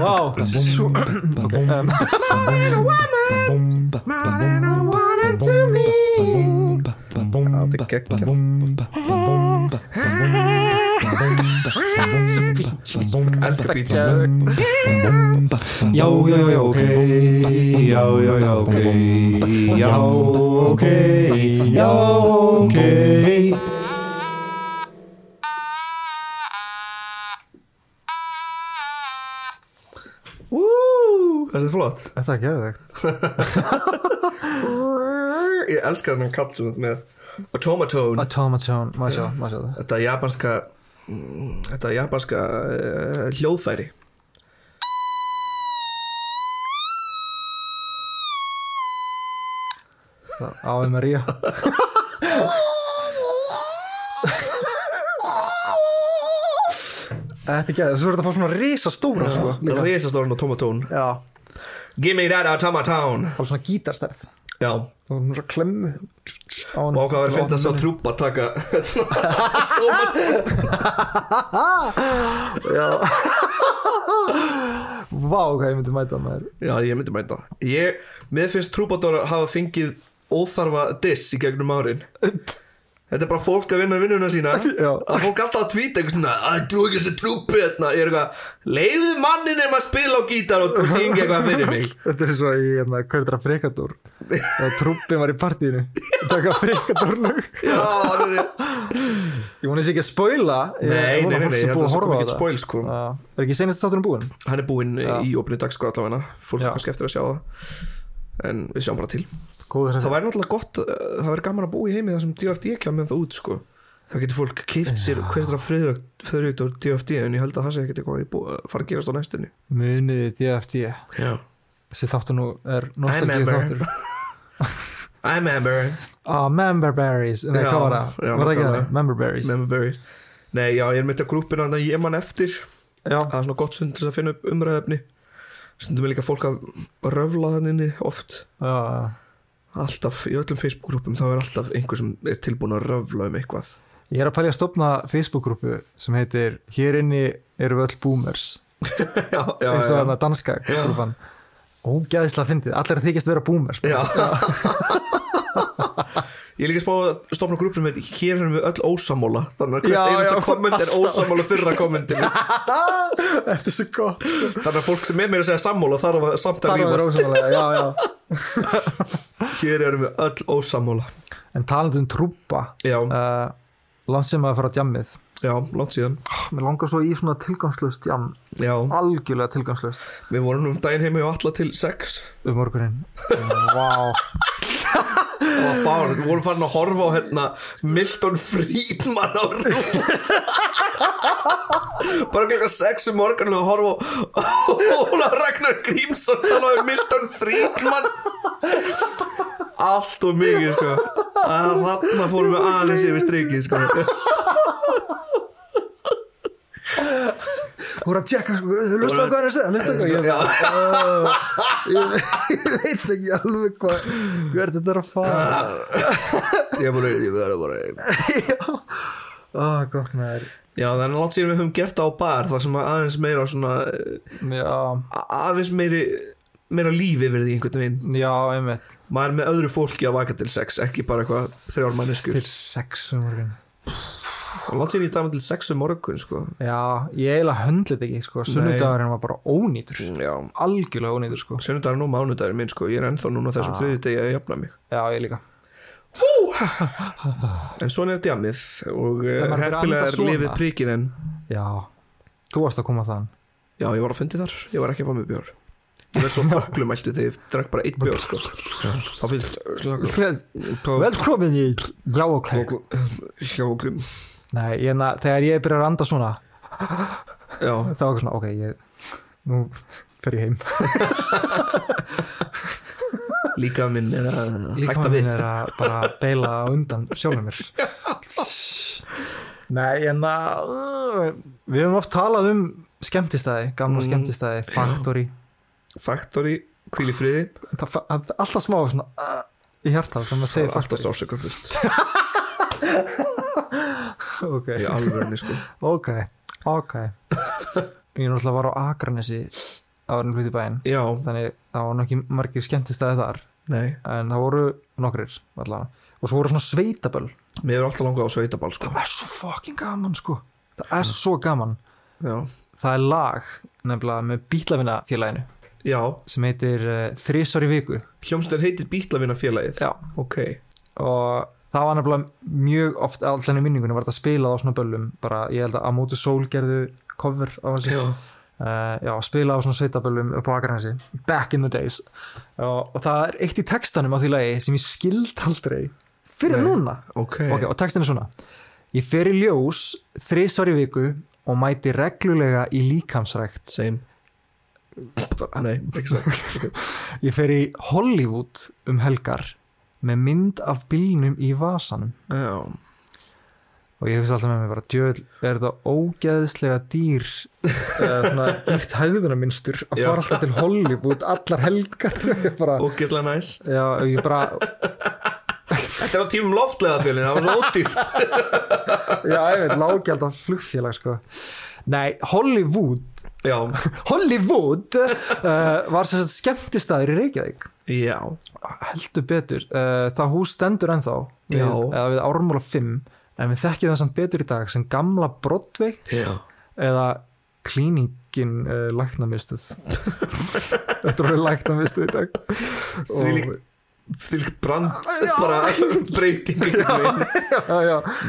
Vá Svo- Ok, um, Þetta er geggjað Elskar beats Já, já, já, ok Já, já, já, ok Já, ok Já, ok Woo, Þetta er flott? Þetta er geðvegt Ég elskar þennan kall sem þetta með. Automatone. Automaton, maður sjá, maður sjá það. Þetta japanska mm, Þetta japanska uh, hljóðfæri. Ave Maria Þetta er Svo er þetta að fá svona risa stóra sko, líka. Rísastóran automatone. Já, Give me that automatone það var svona gítarstærð. Já. Og svona klemmu Og hvað verður finnst að sá trúpa taka Vá, hvað ég myndi mæta með Já, ég myndi mæta. Ég, Mér finnst trúpadórar hafa fengið óþarfa diss í gegnum árin Þetta er bara fólk að vinna vinnuna sína. Já. að fólk alltaf að tvíta eitthvað svona að trú ekki þessu trúpi hérna. Ég er eitthvað leiðu mannin er að spila á gítar og, og syngja eitthvað fyrir mig. Þetta er svo í, hérna, hvað er þetta frekadur og trúppin var í partíinu. Það er Ég voni þessi ekki að spoila. Ég Nei, nei, nei, það horfa kom á ekkert spoil, sko. Er ekki senast þáttunum búin? Hann er búinn Já. í opni dagskrá allavega. Fólk kannski eftir að sjá það. En við sjáum bara til Góður Það væri náttúrulega gott, uh, það væri gaman að búa í heimi þar sem DFD kemur með það út sko. Þá getur fólk kift sér hver þeirra friðrögt og DFD en ég held að það sé ekkert eitthvað bú- að fara að gerast á næstunni. Muniði DFD Já. Þessi þáttur nú er nostalgíu þáttur. I remember Ah, Member Berries. Nei, hvað var það? Var það ekki það? Member Berries. Remember Berries. Nei, já, ég er þetta grúpina þannig að ég man eftir. Já, það er svona gott stund til að finna upp umræðefni stundum er líka fólk að röfla þannig inni oft. Já, já alltaf, í öllum Facebook-grúpum þá er alltaf einhver sem er tilbúin að röfla um eitthvað. Ég er að pælja að stopna Facebook-grúpu sem heitir Hér inni eru öll boomers. Já, já, eins og já. þarna danska grúpan. Ógæðislega fyndið, allir að þykjast vera boomers. Ég er líka að spá að stofna grúp sem er hér erum við öll ósamóla þannig að hvert einasta komment er ósamóla fyrra kommentinu. Þetta er svo gott. Þannig að fólk sem er meira að segja sammála þarf að samt að Það var rífast. ósamlega, já, já hér erum við öll ósamóla En talandi um trúpa uh, Landsum að fara á djammið. Já, langt síðan. Mér langar svo í svona tilgangslust djam Já, Algjörlega tilgangslust við vorum um daginn heimi og alla til sex. Um morgunin Vá og að fá, við vorum farin að horfa á hérna Milton Friedman á rúf bara klokka sex um morgun og horfa á Óla Ragnar Grímsson tala um Milton Friedman. Allt og mikið sko. Að þarna fórum við aðeins yfir strikið sko Þú voru að tjekka sko Lusta á hvað er að segja Lusta á hvað ég, Já. ég, ég veit ekki alveg hvað Hvert þetta er að fara. Ég er bara, ég verður bara Ó, gott með þér já það er langt síðan við höfum gert það á bar þar sem að aðeins meira svona aðeins meiri meira lífi verið í einhvern veginn. Já, einmitt. Maður er með öðru fólki að vaka til sex ekki bara eitthvað þrjár manneskur Til sex um morgun og langt síðan ég tala til sex um morgun sko. Já, ég eiginlega höndlit ekki sko. Sunnudagurinn var bara ónýtur. Já, Algjörlega ónýtur sko. Sunnudagur og mánudagur minn sko. ég er ennþá núna þessum Ah. þriði degi að jafna mig. Já, ég líka. En svona er og uh, maður er að heppilega er lifið prikið en Já, þú varst að koma þann já, ég var að fundi þar, ég var ekki að fá mig bjór. Ég verð svo þokklumæltu þegar ég drakk bara eitt bjór sko. þá finnst Velkomin í Jáoklek hljóklum Nei, ég, na, þegar ég byrjar að anda svona já, þá ekki svona, ok, ég nú fer ég heim. Líka minn er að Líka hætta minn við. er að bara beila undan sjálfum mér. Nei, en að uh, við höfum oft talað um skemmtistæði, gamla Mm. skemmtistæði Factory, Factory, hvíl í friði. Það, fa- alltaf smá svona uh, í hjartað þegar maður segir alltaf Factory. sásöka fullt Ok, í alvörni sko. Ok ok. Ég náttúrulega var á Akranesi flutti í bæinn. Þannig það var nú ekki margir skemmtistæði þar. Nei. En það voru allavega. og svo voru svona sveitaböll. Mér er alltaf langað á sveitabal sko. Það er svo fucking gaman sko. Það er svo gaman. Já, það er lag nefnilega með bílafina félaginu já. Sem heitir uh, Þrísar í viku. Hljómsnir heitir Bítlavina félagið Já. Ok, og það var nefnilega mjög oft allan í minningunni var þetta spilað á svona böllum. Bara ég held að að mótu sól gerðu cover á þessu. Uh, já, spila á svona sveitaböllum upp á Akranesi. Back in the days. Og, og það er eitt í textanum á því lagi sem ég skild aldrei fyrir Nei. núna. Ok, ok, og textin er svona. Ég fer í ljós þrísvar í viku og mæti reglulega í líkamsrækt. Same. Nei, ég fer í Hollywood um helgar með mynd af bílnum í vasanum. Já, og ég hugsa alltaf með mér bara djöð er það ógeðslega dýr svona dýrt hægðunarmynstur að fara alltaf til Hollywood allar helgar? Ógeðslega næs. Já, ég bara Þetta er á tímum loftlega fjölinn, það var svo ódýrt. Já, ég veit, lágjald af flugfélag sko nei, Hollywood. Hollywood uh, var sem sagt skemmtistæður í Reykjavík. Já. Heldur betur, uh, það hús stendur ennþá við, eða við ármúla 5 en við þekkjum það samt betur í dag sem gamla Broadway Já, eða klíningin uh, læknamistuð þetta alveg læknamistuð í dag. Þvílík- þvílík brand bara breyting.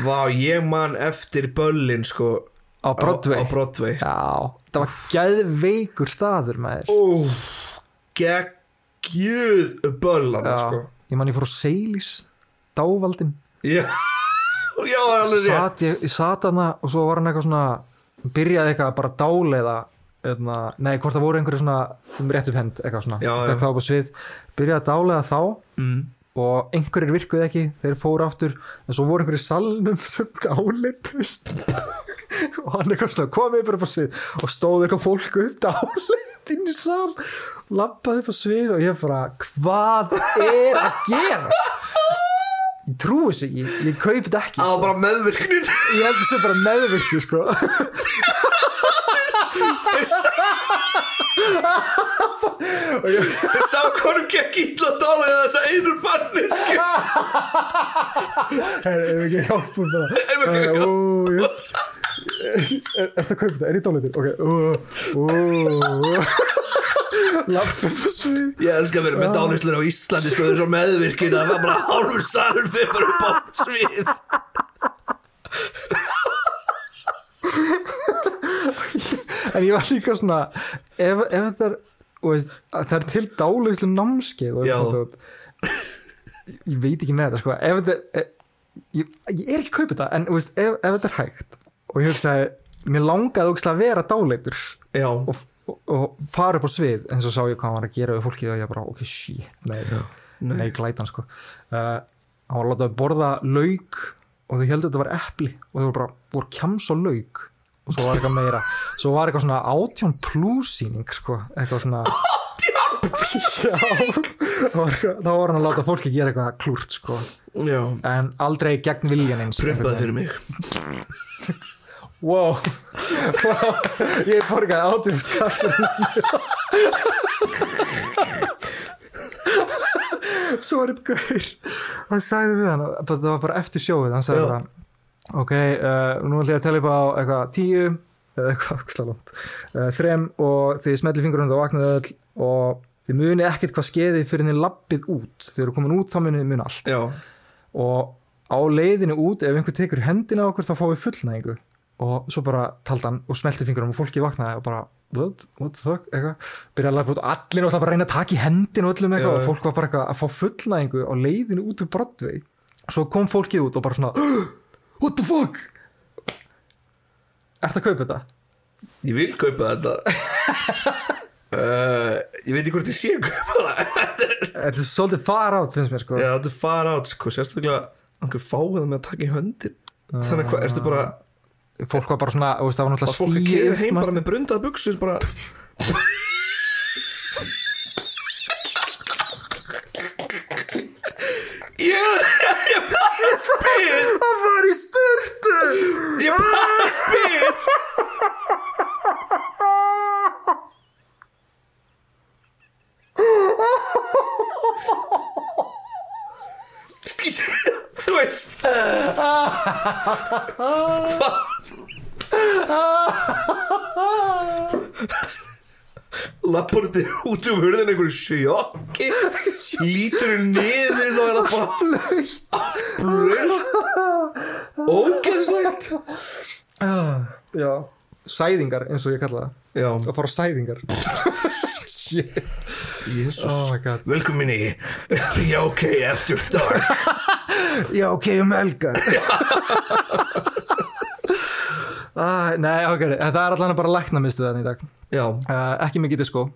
Vá, ég man eftir böllin sko á Broadway. á, á Broadway. Já, það var geðveikur staður með þér Úf, geggjuð böllan sko. ég man ég fór á Seilis dávaldin. Já, já, sat ég, ég sat hana og svo var hann eitthvað svona byrjaði eitthvað að bara dáleiða eðna, nei, hvort það voru einhverju svona sem rétt upp hend, eitthvað svona. Já, já. Þá byrjaði að dáleiða þá. Mm. Og einhverjir virkuði ekki þeir fóru aftur, en svo voru einhverjir salnum sem dáleitust og hann eitthvað svona komið bara upp á svið og stóð eitthvað fólk upp dáleitt inn í sal lappaði upp á svið og ég bara hvað er að gera ég trúi sig ekki, ég kaupi þetta ekki. Það var bara meðvirknin. Ég held þessi bara meðvirkni sko Þeir sá konum gekk illa dálega þessa einu banni sko. er er ekki hjálpum bara? Ef við ekki- er þetta að kaupa þetta, er ég ok, lappa upp á svið. Ég elska að vera með dálislur á Íslandi sko, þeir svo meðvirkin að það var bara hálfur salur fyrir bara upp á svið en ég var líka svona ef, ef þetta er og veist, að það er til dálislu námskeið og ég, veit ekki með þetta sko. Ef þetta er ég, ég er ekki að kaupa þetta en veist, ef, ef þetta er hægt og ég hugsaði, mér langaði að vera dáleitur Já, og, og, og fara upp á svið en svo sá ég hvað hann var að gera við fólkið og ég bara, ok, shit, nei, nei, nei glætan sko. Uh, hann var að láta að borða lauk og þau heldur þetta var epli og þau voru bara, voru kjams á lauk og svo var eitthvað meira. Svo var eitthvað svona átjón plusýning sko, eitthvað svona var eitthvað- þá var hann að láta fólki gera eitthvað klúrt sko. Já. En aldrei gegn viljan eins Prumpaði fyrir mig. Wow. wow. Ég borgaði átjón svo þetta gaur. Hann sagði við hann það var bara eftir sjóið hann sagði bara ok, uh, nú ætlum ég að tella upp á eitthvað tíu eða eitthvað hvað langt. Uh, þrem og þið smelli fingurinn og vaknaði öll og þið muni ekkert hvað skeiði fyrir þið lappið út. Þið eru komin út þá muni muni allt. Já, og á leiðinu út ef einhver tekur hendina okkur þá fáum við fullnæðingu og svo bara taldi hann og smelti fingurum og fólki vaknaði og bara what, what the fuck, eitthvað. Byrjaði að lafa út og allir náttúrulega bara að reyna að taka í hendin og öllum eitthvað Já, og fólk var bara eitthvað að fá fullnæðingu á leiðinu út úr Broadway. Svo kom fólkið út og bara svona what the fuck? Ertu að kaupa þetta? ég vil kaupa þetta. Uh, Ég veit ekki hvort ég sé að kaupa það. Þetta er svolítið far átt finnst mér sko. Já, þetta er fara átt sko, sérstaklega einhver fáið með að taka í höndin. Þannig hvað, ertu bara fólk var bara svona, það var náttúrulega fólk að stíu keira heim bara með brundað buksur bara You boss bitch! Twist! Lapper til hodet i går sjøjakke. Sliter ned i sånn. Bløyt. Ógeðslegt. Já, sæðingar eins og ég kalla það. Já, að fara sæðingar. Shit. Jésus oh my god. Velkomin í já ok, eftir dag já ok, um elgar ah, nei, ok, það er allan bara lækna mistu þannig í dag. Já, uh, ekki mikið disco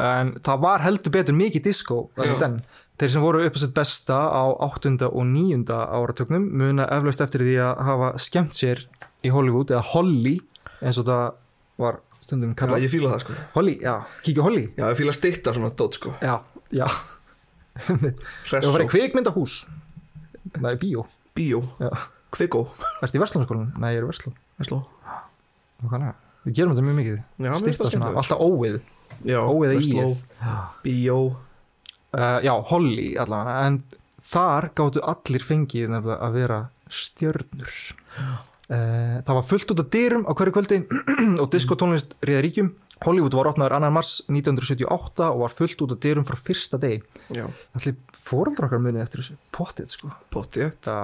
en það var heldur betur mikið disco Já. den. Þeir sem voru upp á sitt besta á 8. og 9. áratögnum muna eflaust eftir því að hafa skemmt sér í Hollywood eða Holly eins og það var stundum já, kallað. ég fíla það sko. Holly, já, kíkja Holly. Já, ég fíla stitta svona dót sko. Já, já. Það var í kvikmyndahús. Nei, bíó. Bíó, já. kvikó? Ertu í Verslunarskólan? nei, ég er í Verslun. Vesló. við gerum þetta mjög mikið. Já, það svona, alltaf óið. Já, í bíó uh, já, Holly allavega. En þar gáttu allir fengið nefnilega að vera stjörnur. Uh, það var fullt út af dyrum á hverju kvöldi og diskotónlist réða ríkjum Hollywood var opnaður 2. mars 1978 og var fullt út af dyrum frá fyrsta degi. Já, allir fóreldrar okkar munið eftir þessu? Potið sko. Potið Já.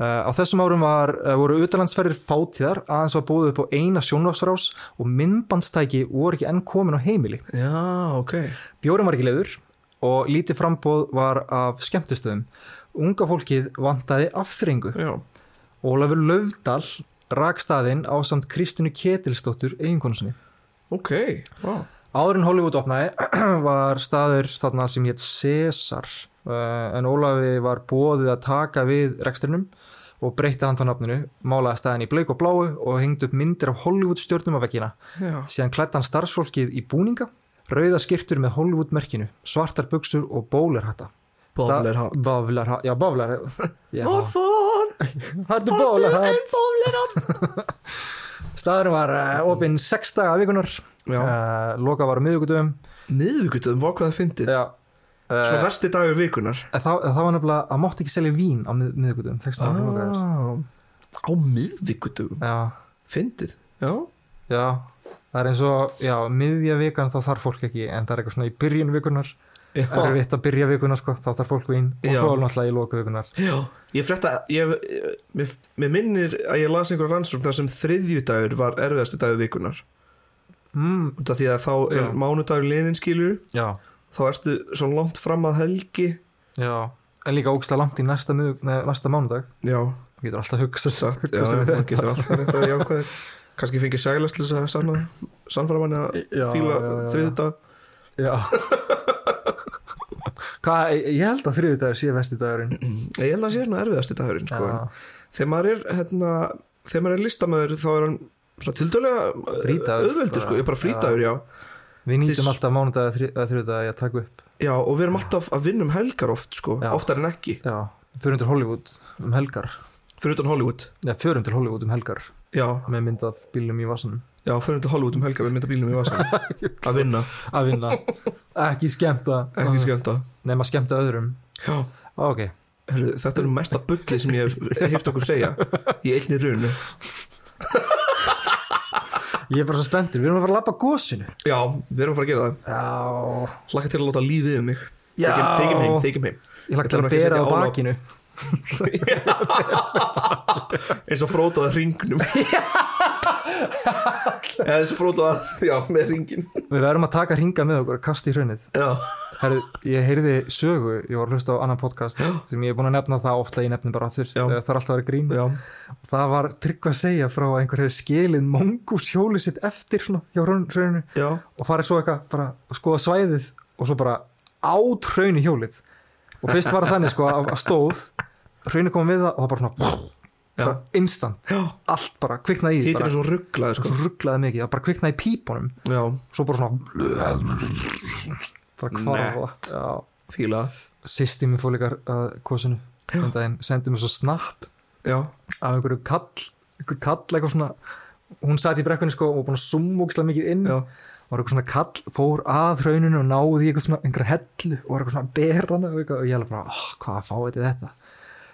Uh, á þessum árum var, uh, voru utanlandsferðir fátíðar. Aðeins var búið upp á eina sjónvarsfrás og myndbandstæki voru ekki enn komin á heimili. Já, ok. Bjórum var ekki leiður og lítið frambóð var af skemmtistöðum. Unga fólkið vantaði afþrengu. Ólafur Löfdal rak staðinn á samt Kristinu Ketilsdóttur eiginkonsinni. ok, wow Áður en Hollywood opnaði var staður þarna sem hétt Cesar uh, en Ólafi var bóðið að taka við rekstrinum og breytti hann þá nafninu, málaði staðin í bleik og bláu og hengdi upp myndir af Hollywood stjórnum af vekkina. Síðan klætt hann starfsfólkið í búninga, rauða skirtur með Hollywood-merkinu, svartar buksur og bólerhatta. Bowlerhatt. Bowlerhatt, já bowlerhatt. Já, Orfan, hættu bowlerhatt. bowlerhatt Staðurinn var uh, opinn sex daga vikunar, uh, loka var á miðugudöfum. miðvíkutum, var hvað það fyndið Já. svo Uh, versti dagur vikunar það, það var nefnilega að mátti ekki selja vín á mið, lokaður. ah, á miðvíkutum Já, fyndið, já, já, það er eins og, já, miðja vikan þá þarf fólk ekki, en það er eitthvað svona í byrjun vikunar, já. erfitt að byrja vikuna sko, þá þarf fólk vín. Og Já. svo náttúrulega í loka vikunar. Já, ég frétta ég, mér, mér minnir að ég las einhver rannsókn þar sem þriðjudagur var erfiðasti dagur vikunar Mm, út af því að þá er Já. mánudagur liðinskilur já, þá ertu svo langt fram að helgi. Já, en líka ógstlega langt í næsta, næsta mánudag, Já, þú getur alltaf hugsað já, það getur alltaf kannski fengið sæglast til þess að sannfæra manni að Já, fíla já, já, já. Já. Hvað, ég ég held að þriðudagur sé vesti dagurinn. Ég held að sé svona erfiðasti dagurinn sko. Já, þegar maður er hérna, þegar maður er listamöður þá er hann Frídagur, auðveldur bara. sko, ég er bara frídagur, já. Við nýtum Þess- alltaf mánudag eða þriðudag að taka upp. Já og við erum alltaf að vinna um helgar oft sko, Já. oftar en ekki. Já, förum til Hollywood um helgar. Fyrir utan Hollywood. Já, förum til Hollywood um helgar já, með mynd af bílum í vasanum. Já, fyrir utan Hollywood um helgar við mynda bílum í vasan að vinna, Að vinna. Ekki skemmta. Ekki skönda Nefn að skemmta öðrum. Já, Ok, Heru, þetta er mesta bulli sem ég hef hýrt okkur segja í einni runu. Ég er bara svo spenntur. Við erum að fara að labba gósinu já, við erum að fara að gera það. Já. Hlakka til að láta líðið um mig. Já. þegjum, heim, þegjum heim. Ég lagt til að ekki bera á bakinu eins og frótaða ringnum eða eins og frótaða já, með ringin Við verðum að taka ringa með okkur og kasta í Herri, ég heyrði sögu, ég var að hlusta á annan podcast sem ég er búin að nefna það ofta, ég nefni bara aftur. Það er alltaf að vera grín. Já, það var trygg að segja frá að einhver hefur skilið mongus hjólið sitt eftir svona hjá hrauninu og farið svo eitthvað bara að skoða svæðið og svo bara át hrauni hjólið og fyrst var það þannig sko að, stóð hrauni kom við það og það bara svona bara instant, já, allt bara kviknaði í hýttir er svo rugglaði sko. Svo rugglaði mikið, það bara kviknaði í pípunum. Já, svo bara svona bara hvarfa já. Fíla. Sýsti mér fór líka að kosinu um daginn, sendi mér svo snapp af einhverju kall einhverju kall eitthvað svona. Hún satt í brekkunni sko og búin að summa ógislega mikið inn. Já var eitthvað svona kall, fór að hrauninu og náði í eitthvað svona einhverja hellu og var eitthvað svona berana og, eitthvað, og ég alveg bara, oh, hvað fá þetta?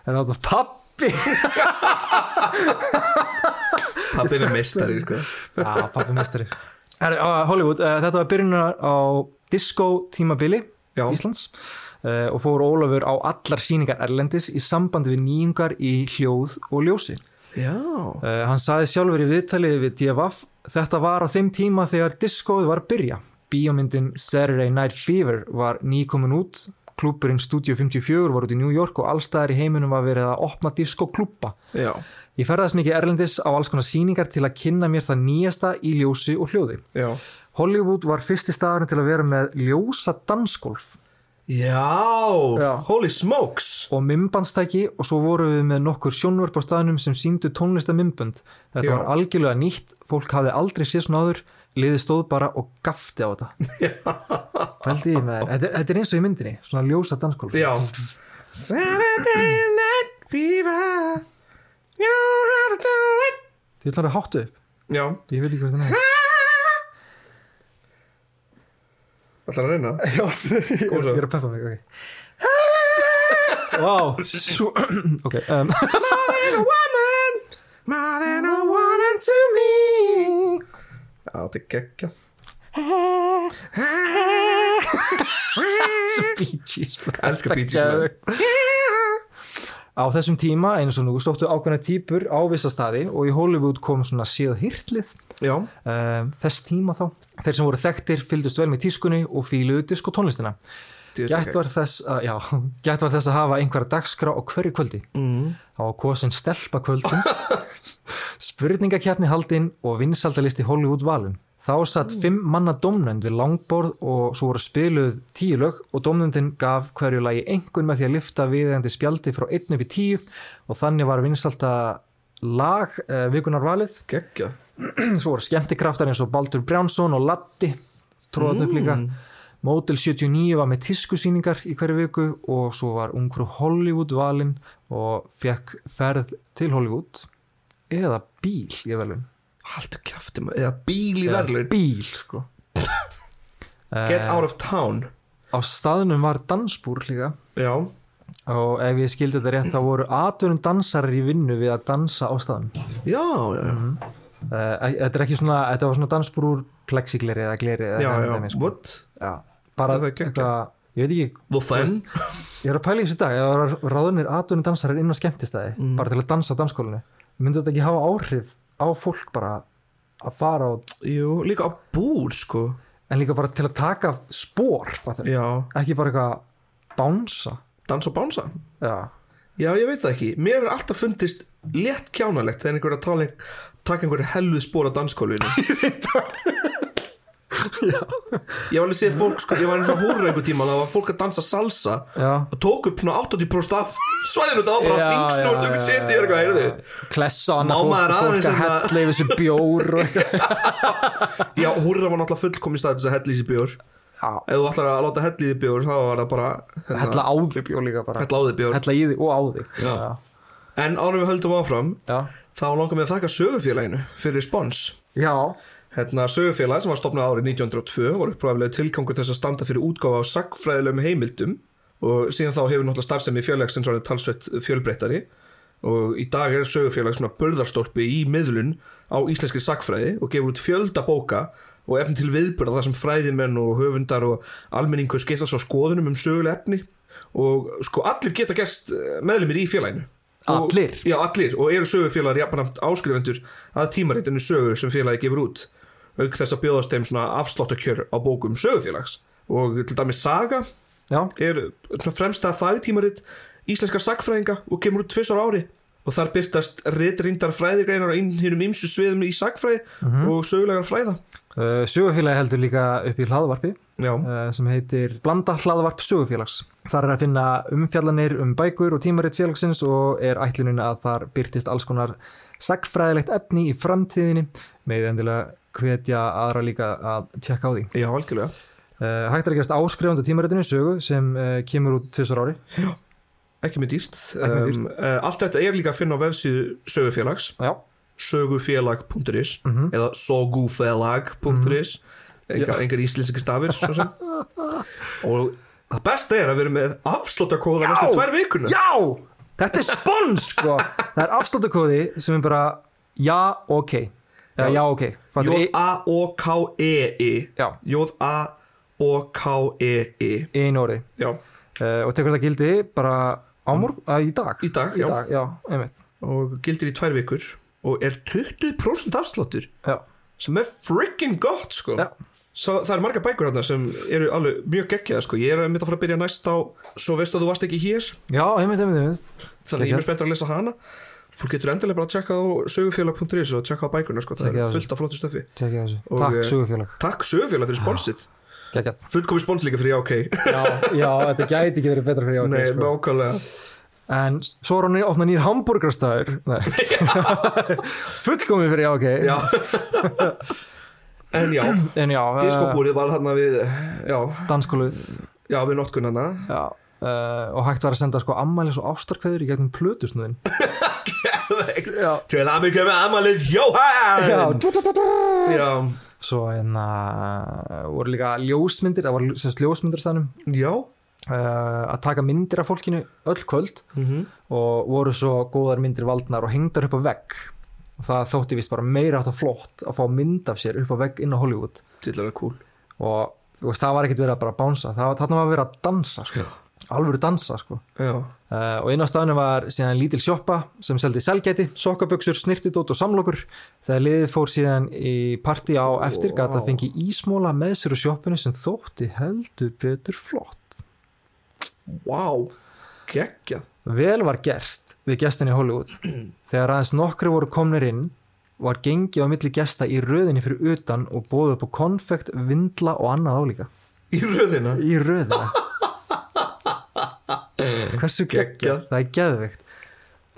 En var pappi pappi Pappin er meistari sko. Já, pappi mestari Herri, á Hollywood, uh, þetta var byrjunar á disco tímabili Já. Íslands uh, og fór Ólafur á allar síningar Erlendis í sambandi við nýjungar í hljóð og ljósi Uh, hann saði sjálfur í viðtalið við DFF þetta var á þeim tíma þegar diskóið var að byrja. Bíómyndin Saturday Night Fever var nýkomin út, klúpurinn Studio 54 var út í New York og allstæðar í heiminum var verið að opna diskóklúpa. Já, Ég ferðast mikið erlendis á alls konar síningar til að kynna mér það nýjasta í ljósi og hljóði. já Hollywood var fyrsti staðurinn til að vera með ljósa dansgolf Já, Já. holy smokes og mymbandstæki og svo vorum við með nokkur sjónvörp á staðnum sem síndu tónlista mymbönd. Þetta Já. var algjörlega nýtt, fólk hafði aldrei séð svona áður, liðið stóð bara og gafti á þetta. Pældi ég með. Þetta, þetta er eins og í myndinni, svona ljósa dansgólf. Já Saturday night fever You how to do it Þið ætlar að háttu upp, Já, ég veit ekki hvað þetta er. Ætlar að reyna? Já, ég er að peppa mig, ok. Vá, svo, ok, um, More than a woman. More than a woman to me. Já, þetta er geggjað. Svo Bee Gees. Elskar Bee Gees. Á þessum tíma, eins og nú, stóttu ákveðna típur á vissa staði og í Hollywood kom svona séð hýrtlið Já, um, þess tíma þá. Þeir sem voru þekktir fylgdust vel með tískunni og fíluðu disko tónlistina. djöfull Gætt var, gætt var þess að hafa einhverja dagskrá á hverju kvöldi. mm. Á kosin stelpa kvöldsins, spurningakefni haldinn og vinsaldalisti Hollywood valun. Þá satt fimm manna domnönd við langborð og svo voru spiluð tíu lög og domnöndin gaf hverju lagi engun með því að lifta viðeigandi spjaldi frá einn upp í tíu og þannig var vinsalda lag uh, vikunar valið. Geggjað Svo voru skemmtikraftar eins og Baldur Brjánsson og Latti tróðan upp líka. Mótel 79 var með tískusýningar í hverju viku og svo var ungfrú Hollywood valinn og fekk ferð til Hollywood eða bíl í velun. Haldur maður Eða bíl í verðlun Bíl, sko. Get Eh, out of town Á staðnum var dansbúr líka Já, og ef ég skildi þetta rétt þá voru atvinnum dansarar í vinnu við að dansa á staðnum. já, já, já Uh, þetta er ekki svona, þetta var svona dansbúr úr plexigleri eða gleri Já, já, sko. what? Já, bara eitthvað, ég veit ekki Ég er að pæla í þessu dag, ég var ráðunir aðdunum dansarar inn á skemmtistæði, Mm. bara til að dansa á danskólinu. Myndi þetta ekki hafa áhrif á fólk bara að fara á, Jú, líka á búr sko. En líka bara til að taka spór, fattar, Já, ekki bara eitthvað bánsa. dans og bánsa? Já, Já, ég veit það ekki. Mér hefur alltaf fundist létt kjánalegt þegar einhver að tala taka einhverju helluð spór á danskólfinu Ég var alveg séð fólk sko, ég var eins og húrur einhver tíma það var fólk að dansa salsa já. og tók upp svona 80% af svæðinu þetta var bara Já, ringsnúrt já, og já, seti í eitthvað, heyrðu Klessa á annað Má fólk, og fólk að hérna- hella yfir þessu bjór og. Já, húrur var náttúrulega fullkomin stað þess að helli í sér bjór Já, Ef þú ætlar að láta helli í þig bjór þá var það bara hérna, hella á þig bjór líka bara. hella á þig bjór Hella í þig og á þig. Já. En árum við höldum áfram Já. þá langar við að þakka sögufélaginu fyrir spons Já. Hérna sögufélag sem var stopnað árið 1902 var uppræðilega tilgangur þess að standa fyrir útgáfa á sagfræðilegum heimildum og síðan þá hefur náttúrulega starfsemi félagsins orðið talsvett fjölbreyttari. Og í dag er sögufélag svona börðarstorpi í miðlun á íslenski sagfræði og gefur út fjölda bóka og efni til viðbörða þar sem fræðimenn og höfundar og almenningu skiptast á skoðunum um söguleg efni. Og sko allir geta gerst meðlumir í félaginu. Og- Allir? Já, allir. Og eru sögufélagar jafnframt áskrifendur að tímaritinu sögu sem félagi gefur út auk þess að bjóðast þeim svona afsláttakjör á bókum sögufélags. Og til dæmis Saga Já. er fremsta fagtímarit íslenskar sagfræðinga og kemur út tvisar ári. Og þar byrtast ritrindar fræðigreinar á innhýnum ymsu sviðum í sagfræði og sögulegar fræða. Uh, Sögufélagi heldur líka upp í hlaðvarpi uh, sem heitir Blanda hlaðvarp sögufélags. Þar er að finna umfjallanir um bækur og tímaritt félagsins og er ætlunin að þar byrtist alls konar sagfræðilegt efni í framtíðinni með endilega hvetja aðra líka að tjekka á því. já, algjörlega Uh, hægt er að gerast áskrifandi tímaritinu sögu sem uh, kemur út tvisar ári. ekki með dýrt, Ekki með dýrt. Um, uh, allt þetta er líka að finna á vefsíðu sögufélags Já. sögufélag.is Mhm. eða sogufélag.is engar, engar íslenski stafir og það besta er að við erum með afsláttakóða Já! næstu tvær vikuna Já! þetta er spons sko það er afsláttakóði sem er bara já, ok eða já, ok. J-A-O-K-E-I Já. J-A-O-K-E-I orði Já, uh, og tekur það gildi bara á morg, uh, í dag? í dag, í já. dag, já, einmitt. Og gildir í tvær vikur Og er 20% afsláttur. Já, Sem er freaking gott, sko. Já. Svo, það eru margar bækur hérna sem eru alveg mjög geggjaða sko. ég er að mynda að fara að byrja næst á svo veistu að þú varst ekki hér. Já, einmitt, einmitt, einmitt. þannig ég er mjög spenntur að lesa hana fólk getur endilega bara að tjekka á sögufélag.is og tjekka á bækurna sko. það er fullt af flottu stöfi. Og, takk, eh, sögufélag. takk sögufélag fyrir sponsið. Geggjað. fullkomi spons líka fyrir já ok já, já, þetta gæti ekki verið betra fyrir já, nei, sko. nákvæmlega. En svo er hann að opna nýr hambúrgarstæður fullkomið fyrir já, ok já. En já, já, uh, diskobúrið var þarna við danskóluð já við notkunna já, uh, og hægt var að senda sko ammælis og ástarkveður í gegnum plötusnúðin já, til að mikið með amalið Jóhann. Já, já, svo hérna voru líka ljósmyndir það var semst ljósmyndir stannum já. uh, að taka myndir af fólkinu öll kvöld. Mm og voru svo góðar myndir valdnar og hengdar upp á vegg. Og það þótti vist bara meira átt að flott að fá mynd af sér upp á vegg inn á Hollywood. Að vera cool. Og veist, það var ekkert verið að bara bánsa. Það var, þarna var verið að dansa sko. Alvöru dansa sko. uh, og inn á staðinu var síðan lítil sjoppa sem seldi selgæti, sokkaböksur, snirtidót og samlokur. Þegar liðið fór síðan í partí á eftir Wow. gata fengi ísmóla með sér úr sjoppunni sem þótti heldur betur flott. Wow geggjað. Vel var gert við gestin í Hollywood. Þegar aðeins nokkru voru komnir inn var gengið á milli gesta í röðinni fyrir utan og bóðið upp á konfekt, vindla og annað álíka. Í röðina? Í röðina Hversu geggjað? Það er geðveikt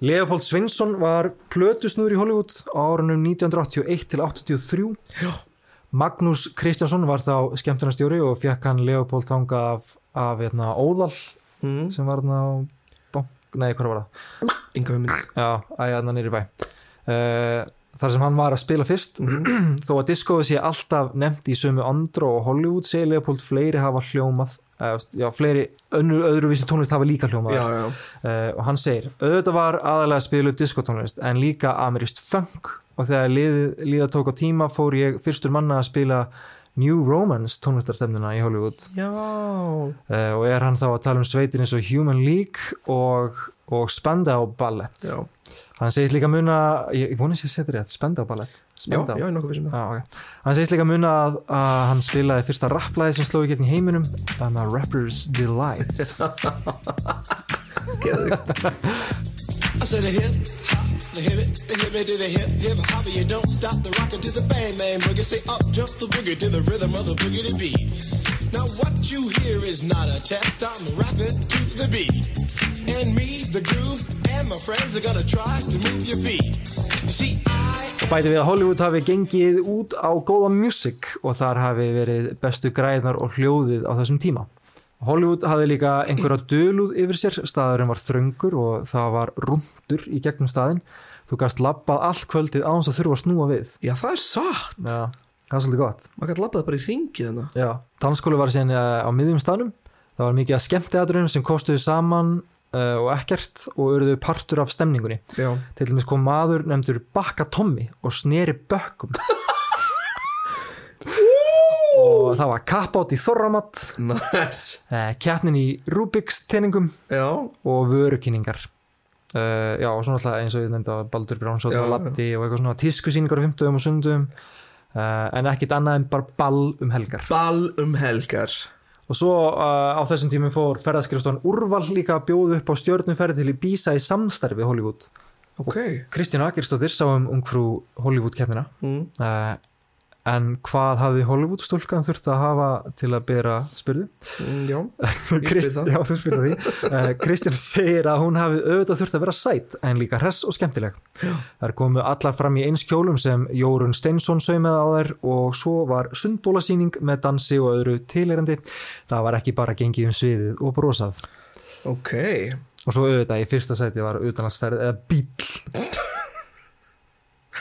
Leopold Svinsson var plötusnúður í Hollywood árunum 1981 til 83 Já. Magnús Kristjánsson var þá skemmtunarstjóri og fekk hann Leopold þanga af, af hérna, Óðal mm. sem var hann á nei, hvað var það? Hugmynd Já, ægæðna nýri bæ uh, Þar sem hann var að spila fyrst þó að diskóið sé alltaf nefnt í sömu andro og Hollywood segir Leopold fleiri hafa hljómað já, fleiri önnur öðruvísi tónlist hafa líka hljómað. Uh, og hann segir, auðvitað var aðalega að spila diskotónlist en líka ameríst funk. Og þegar liðið, líða tók á tíma fór ég fyrstur manna að spila New Romance tónlistarstefnuna í Hollywood. Uh, og er hann þá að tala um sveitin eins og Human League og, og Spandau Ballet. Já, hann segist líka muna ég, ég vonið sér að setja rétt, Spandau Ballet já, já, ég er nokkuð vissum það okay. hann segist líka muna að, að hann spilaði fyrsta rapplæði sem sló í getni heiminum um, Rappers Delight Geðvikt. I said a hip hop, the hip it, the hip it to the hip hip hop, you don't stop the rockin' to the bang bang boogie. Say up jump the boogie to the rhythm of the boogie to beat. Now what you hear is not a test. I'm rapping to the beat, and me, the groove, Bæti við að Hollywood hafi gengið út á góða music og þar hafi verið bestu græðnar og hljóðið á þessum tíma. Hollywood hafi líka einhverja döluð yfir sér, staðurinn var þröngur og það var rundur í gegnum staðinn. Þú gast labbað allt kvöldið án þess að þurfa að snúa við. Já, það er satt Já, það er svolítið gott. Maður gæti labbað bara í ringi þannig Já, dansskóli var síðan eh, á miðjum staðnum. Það var mikið að skemmtiðadrunum sem kostuðu saman og ekkert og urðu partur af stemningunni. Já, Til dæmis kom maður nefndur Bakka Tommy og sneri bökkum. Og það var kappátt í Þorramat. Nice. Eh, keppnin í Rubik's teiningum Já, og vörukynningar. Uh, já og svona alltaf eins og ég nefndi að Baldur Brjánsson Já, og Latti og eitthvað svona tískusýningar á 50 og sundum. Uh, en ekkit annað en bara ball um helgar. Ball um helgar og svo uh, á þessum tímum fór ferðaskrifstofan Úrval líka að bjóða upp á stjörnuferði til í Bísa í samstarfi Hollywood. Ok. Kristín Agirsdóttir sá um ungfrú Hollywood keppnina mm. uh, en hvað hafði Hollywood stúlkan þurft að hafa til að bera spyrðu? Mm, Já, það. Já, þú spyrir því. Uh, Kristján segir að hún hafi auðvitað þurft að vera sætt en líka hress og skemmtileg. Þar komu allar fram í eins kjólum sem Jórun Steinsson saumaði á þær og svo var sundbólasýning með dansi og öðru tilirandi það var ekki bara gengið um sviðið og brosað. Ok. Og svo auðvitað í fyrsta sæti var utanlandsferð eða bíl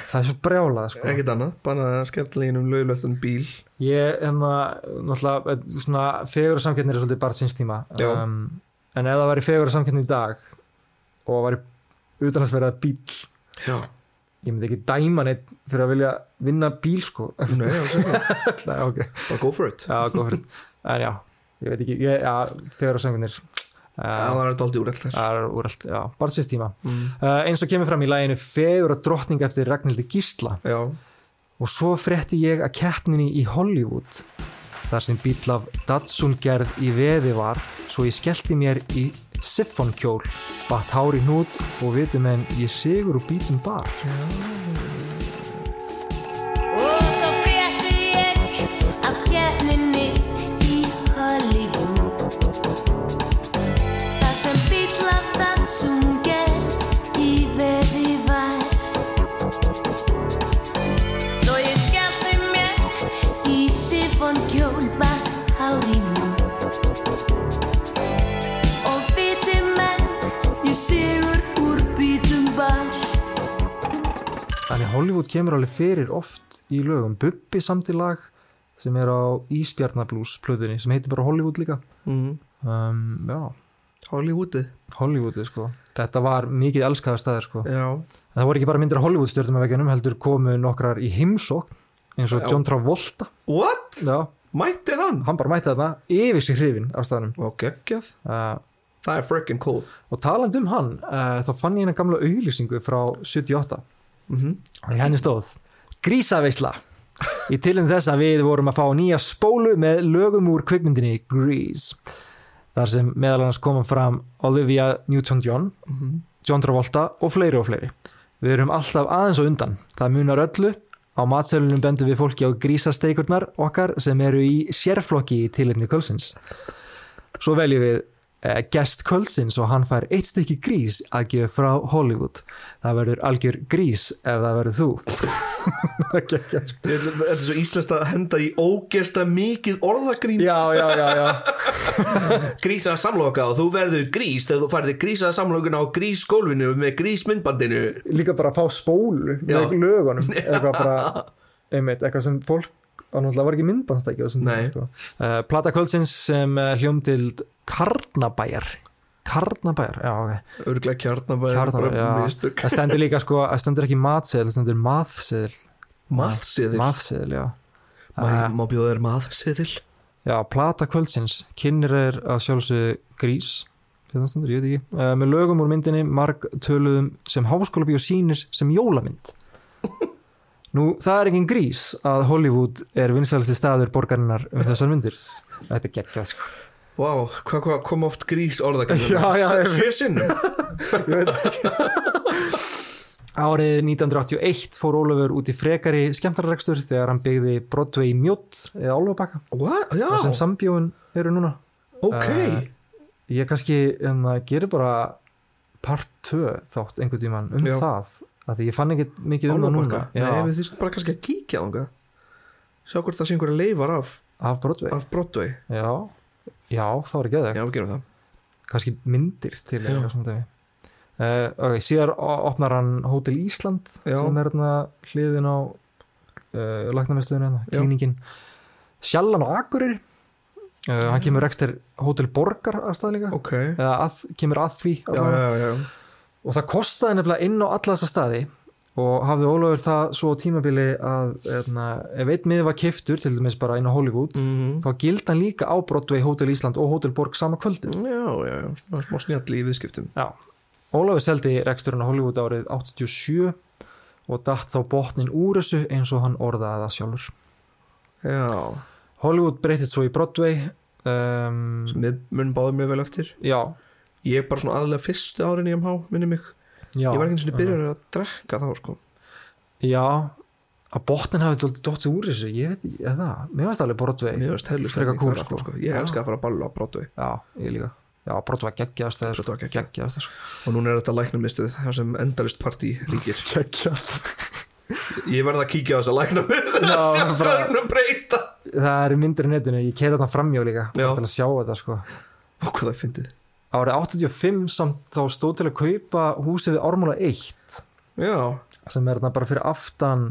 það er svo brjálað sko. Ekkert annað, bara skelllegin um löglöftan bíl. Ég, en það, náttúrulega, svona fegur samkeppnir er svolítið bara síns tíma. Já. um, en ef það væri fegur samkeppni í dag og var utan að vera bíl Já, ég myndi ekki dæma neitt fyrir að vilja vinna bíl sko. Nei, alls ekki. Nei, ok, Bara go for it. Já, góð fyrir en já, ég veit ekki, ég, já, á söngunir Það var þetta aldrei já, bara sérst tíma. Uh, eins og kemur fram í læginu Fegur og drottning eftir Ragnhildi Gísla. Já, og svo frétti ég að keppninni í Hollywood þar sem bíl af Datsun gerð í veði var svo ég skellti mér í siffonkjól batt hár í hnút og vitum en ég sigur úr bílum bar. Og kemur alveg fyrir oft í lögum. Bubbi samt í lag sem er á Ísbjarnablús plötunni sem heitir bara Hollywood líka. Mm. um, Hollywoodið. Hollywoodi sko. Þetta var mikið elskaða staðir sko. Já, En það voru ekki bara myndir af Hollywood stjórnum að vegjanum heldur komu nokkrar í heimsókn eins og Já. John Travolta. What? Já, Mætti hann? hann bara mætti þarna yfir sig hrifin af staðnum. Og geggjað. Uh, Það er freaking cool. og talandi um hann uh, þá fann ég eina gamla auglýsingu frá 78 mm og í henni stóð Grísaveisla. Í tilum þess að við vorum að fá nýja spólu með lögum úr kvikmyndinni Grease þar sem meðal annars komum fram Olivia Newton-John John Travolta og fleiri og fleiri. Við erum alltaf aðeins og undan. Það munar öllu. Á matselunum bendum við fólki á grísasteikurnar okkar sem eru í sérflokki í tilefni kvölsins svo veljum við gest kvölsins og hann fær eitt stykki grís að gefa frá Hollywood. Það verður algjör grís ef það verður þú. Ekki sko. Þetta er svo íslenskt að henda í ógesta mikið orðagrín. Já, já, já, já. Grísa samloka og þú verður grís þegar þú færði grísa samlokuna á grísgólfinu með grísmyndbandinu. Líka bara að fá spólu með lögunum. Eitthvað bara, einmitt, eitthvað sem fólk og náttúrulega var ekki tíma, sko. uh, Plata kvöldsins sem uh, hljómdild Karnabæjar. Karnabæjar, já ok. Örglega já, mistök. Það stendur líka sko, það stendur ekki matseðil, það stendur maðseðil Maðseðil maðseðil, já. Má, má bjóða þér maðseðil Já, plata kvöldsins, kynir er að sjálfsögðu grís. Stendur, uh, með lögum úr myndinni marg töluðum sem háskóla bíó sýnir sem jólamynd Nú, það er engin grís að Hollywood er vinsælasti staður borgarinnar um þessar myndir. Þetta er geggjað, sko. Vá, hvað hva, kom oft grís orðagrín Já, já, ég Sjö sinnum? Árið 1981 fór Ólafur út í frekari skemmtarrekstur þegar hann byggði Broadway mjótt eða Álfabakka, What? Já, þar sem sambjóin eru núna. Ok. Eh, Ég kannski en það gerir bara part 2 þátt einhvern tíman um Já. það að því ég fann ekki mikið um það núna. Nei, við þýstum bara kannski að kíkja þangað. Sjá hvort það sé einhverja leifar af, af Broadway. af Broadway. Já. já, það var ekki það. Kannski myndir til eitthvað svona uh, ok, síðar opnar hann Hotel Ísland Já. sem er hérna hliðin á uh, læknarmestöðun hérna, Já. klíningin. Sjallan og Akureyri. Uh, hann kemur rekstir Hotel Borgar af stað líka. Ok. Eða að, kemur að því Já, já, já og það kostaði nefnilega inn á alla þessa staði og hafði Ólafur það svo tímabili að eðna, ef einn miði var kiftur til dæmis bara inn á Hollywood Mhm. þá gild hann líka á Broadway, Hotel Ísland og Hotel Borg sama kvöldin Já, já, já, svona smá snjall í viðskiptum. Já. Ólafur seldi reksturinn á Hollywood árið 87 og datt þá botnin úr þessu eins og hann orðaði það sjálfur. Já, Hollywood breytist svo í Broadway um, við mun báðum mjög vel eftir. Já, Ég er bara svona aðlega fyrstu árin í MH, minni mig. Já Ég var ekki svona byrjar að drekka þá, sko. Já, að botnin hafi dottið úr þessu ég veit ekki, eða það, mér varst alveg Broadway Mér Frekar stemning cool, sko. sko. Ég Já. elska að fara að balla á Broadway. Já, ég líka. Já, Broadway það Broadway geggjað. geggjaðast það Og núna er þetta læknarmistuð þar sem endalist partí ríkir. Geggjað. Ég verð að kíkja á Það fyrir að breyta. Það eru myndir í netinu, ég keira þarna framjá líka Já. til að sjá þetta sko. Ó, hvað það er fyndið Árið 85 samt þá stóð til að kaupa húsið við Ármúla 1 Já, sem er þarna bara fyrir aftan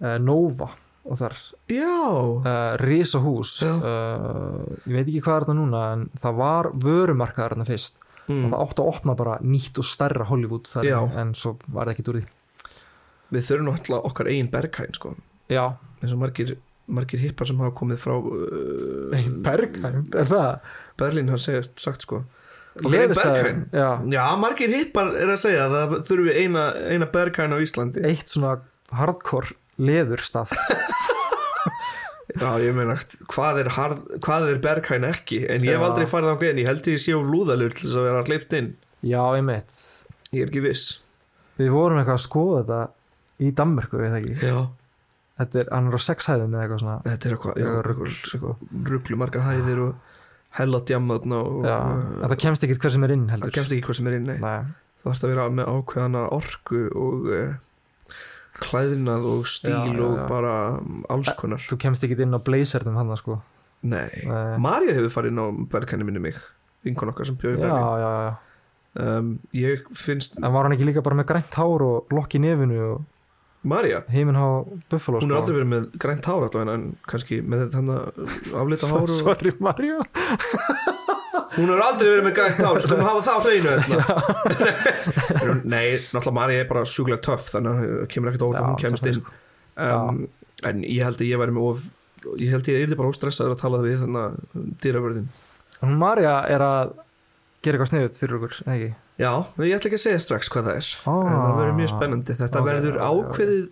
uh, Nova og þar. Uh, Risa hús uh, ég veit ekki hvað er þetta núna en það var vörumarkaðar þarna fyrst. Og það átti að opna bara nýtt og stærra Hollywood þar Já. en svo var það ekki úr því. Við þurfum náttúrulega okkar eigin berghæn sko. Já, eins og margir, margir hippar sem hafa komið frá uh, Bergheim, er það? Berlín har segist sagt sko. Berghæn. já. Já, margir hippar er að segja að það þurfi eina, eina berghæn á Íslandi. Eitt svona hardcore leðurstað. Já, ég meina, hvað er, er berghæn ekki? En ég hef aldrei farið á en ég held ég sé of lúðalur til þess að vera hleyft inn. Já, einmitt. Ég er ekki viss. Við vorum eitthvað að skoða þetta í Danmörku, við það ekki? Já, Þetta er, hann er á sex hæðum eða eitthvað svona. Þetta er eitthvað, já, Já, sko. rugglu marga hæðir og hella djamma þarna og Já, en það kemst ekki hver sem er inn heldur. Það kemst ekki hvað sem er inn, nei. Nei, það þarfst að vera með ákveðana orku og uh, klæðnað og stíl Já, já, og já. bara um, alls konar. þú kemst ekki inn á blazertum hann sko. Nei, Nei. Marja hefur farið inn á berghenni minni mig. Vinkon okkar sem bjóði Já, berghenni já, já. Um, Ég finnst En var hann ekki líka bara með grænt hár og lokk í nefinu og Marja, heiminn á Buffalo hún sko. er aldrei verið með grænt hár allavega en kannski með þannig aflita hár og... Sorry Mario Hún er aldrei verið með grænt hár Skulum hafa það á hreinu hérna. Nei, náttúrulega Marja er bara sjúklega töff þannig að það kemur ekkert óvart að Já, hún kemst inn. um, En ég held að ég væri með of Ég held ég er bara óstressaður að tala við þannig að dýravörðin Hún Maria er að gera eitthvað sniðut fyrir okkur, eða ekki? Já, ég ætla ekki að segja strax hvað það er. Ah. En það verður mjög spennandi. Þetta Ok, verður ákveðið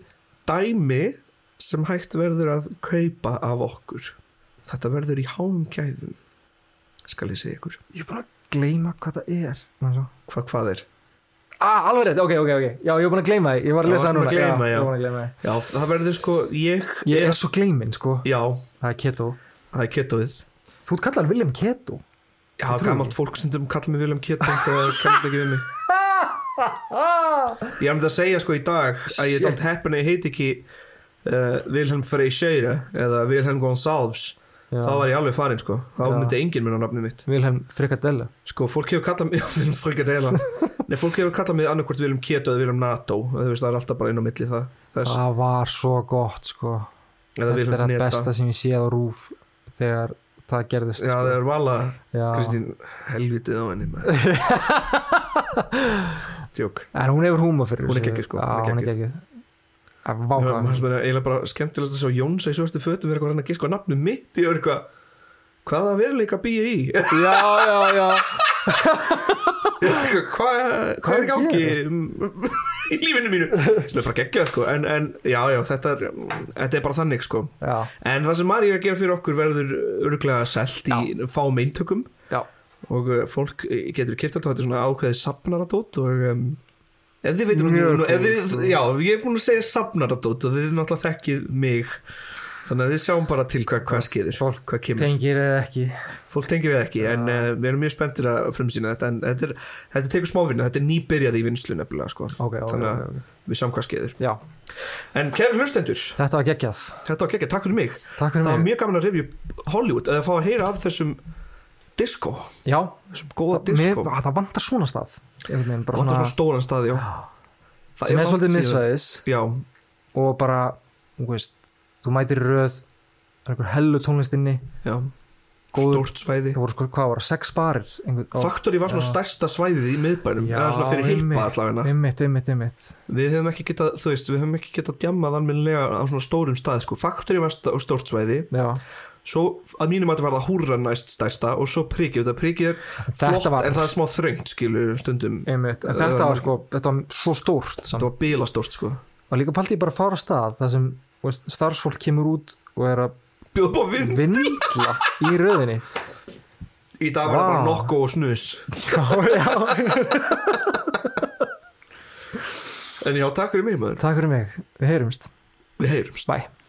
dæmi sem hægt verður að kaupa af okkur. Þetta verður í háum gæðum Skal ég segja ykkur. Ég er búin að gleyma hvað það er? Hva, Hvað er? Ah, alveg rétt, ok, ok, ok. Já, ég er búin að gleyma því, ég var að Já, lesa það núna. já, já. Því. Já, það verður sko Ég, Ég er svo gleymin, sko. Já, Það er keto. Það er ketoið Þú kallar William Keto Já, Ég trúi gamalt fólk stundum kalla mig William Keto þegar það kemst ekki við mig. Ég er um að segja sko í dag að ég er dalt heppin að ég heiti ekki uh, Wilhelm Freyseire eða Wilhelm Gonsalves. Þá var ég alveg farinn sko. Þá Já. myndi enginn minn á nafnið mitt. Wilhelm Frikadelle. Sko fólk hefur kallað mig Wilhelm Frikadela Nei, fólk hefur kallað mig annarkvort Wilhelm Keto eða Wilhelm NATO. Það er alltaf bara inn á milli það þess, Það var svo gott, sko. Eða Þetta er Wilhelm það Neta besta sem ég séð á rúf Þegar það gerðist Já, sko. það er vala Já. Kristín helvitið á henni. Tjók En hún hefur húma fyrir Hún er geggjuð, sko, Já, hún er mér eiginlega bara skemmtilegast að sjá Jónsa í svörstu fötum eitthvað hann að giska á nafnu mitt í örga hvaða veruleika býja í? Já, já, já hvað, hvað er gangi í lífinu mínu? Sem er bara geggjað sko. En, en já já þetta er, þetta er bara þannig sko. Já, en það sem Mari er að gera fyrir okkur verður örglega selt í fáum eintökum. Já. Og uh, fólk getur kipta þetta þetta er svona ákveðið sapnaradót og um, ef þið veitum þið, já, ég er búin að segja sapnaradót og þið náttúrulega þekkið mig þannig að við sjáum bara til hvað, hvað skeður Fólk Tengir eða ekki. Fólk tengir við ekki en uh, við erum mjög spenntir að frumsýna þetta en þetta, er, þetta tekur smávinna, þetta er nýbyrjað í vinslu nefnilega sko. Ok, ok, þannig að ok við sjáum hvað skeður Já, en kæri hlustendur, þetta var geggjað. Þetta var geggja, takk fyrir mig. Takk fyrir það var mig. mjög gaman að review Hollywood eða fá að heyra af þessum disco, Já, þessum góða mér, disco. að það vantar svona stað. Vantar svona, svona stóran stað, já. Það sem er svolítið já, og bara, þú veist þú mætir röð, er einhver hellu tónlist inni, já, Góður- stórt svæði. Voru sko, hvað var það, sex barir? Faktori var svona Já. stærsta svæðið í miðbænum. Já, eða svona fyrir einmitt, hippa allavega. einmitt, einmitt, einmitt. Við hefum ekki getað, þú veist, við hefum ekki getað djammað almennilega á svona stórum stað sko. Faktori var st stórt svæði. Já, svo að mínum að það var það húrra næst stærsta og svo prikið, þetta prikið er Þetta flott var- en það er smá þröngt skilur stundum, einmitt, en þetta var- var sko þetta var svo samt. þetta var bila stórt sko. Og líka paldi ég bara að fara á stað það sem veist, starfsfólk kemur út og er að bjóð bá vind, vindla. í röðinni. Í dag var það bara nokko og snus. Já, já, en já, takk fyrir mig maður, takk fyrir mig, við heyrumst. Við heyrumst. Bye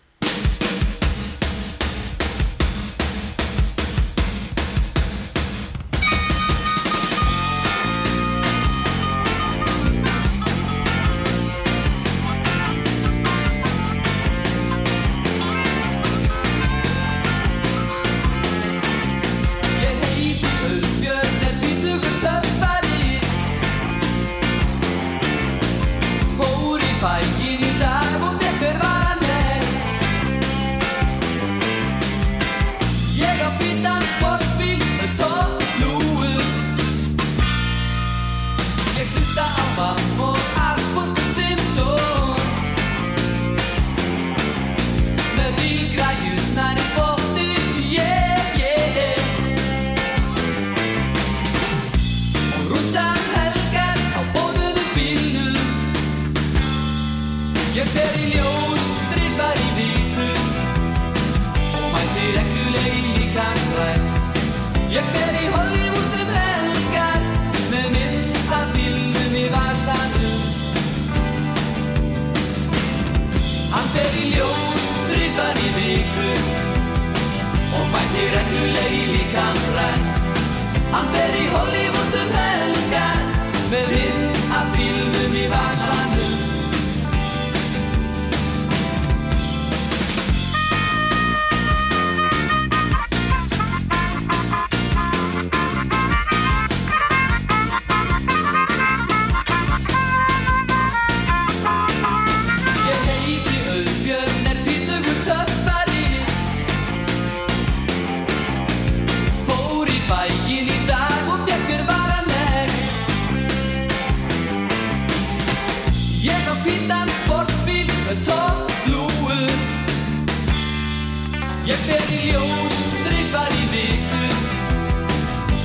Ég fer í ljós, þrísvar í viku.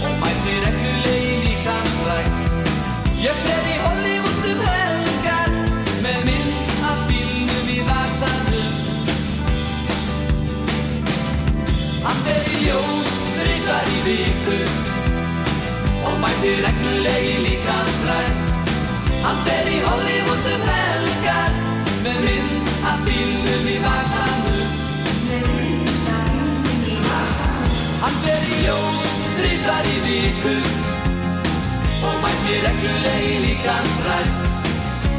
Og mæti regluleg í líkansrækt Ég fer í Hollywood um helgar Með mynd af bílnum í vasanum. Hann fer í ljós þrísvar í viku. Og mæti regluleg í líkansrækt Hann fer í Hollywood um helgar Með mynd af bílnum ljós þrísvar í viku. Og mætti regluleg í líkansrætt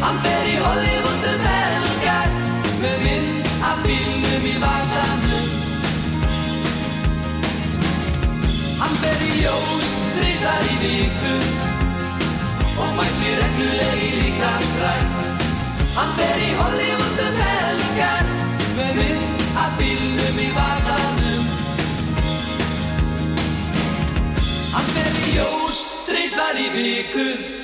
Hann fer í Hollywood um helgar. Með mynd af bílnum í vasanum. Hann fer í ljós þrísar í viku. Og mætti regluleg í líkansrætt Hann fer í Hollywood um helgar. Með mynd Hann fer í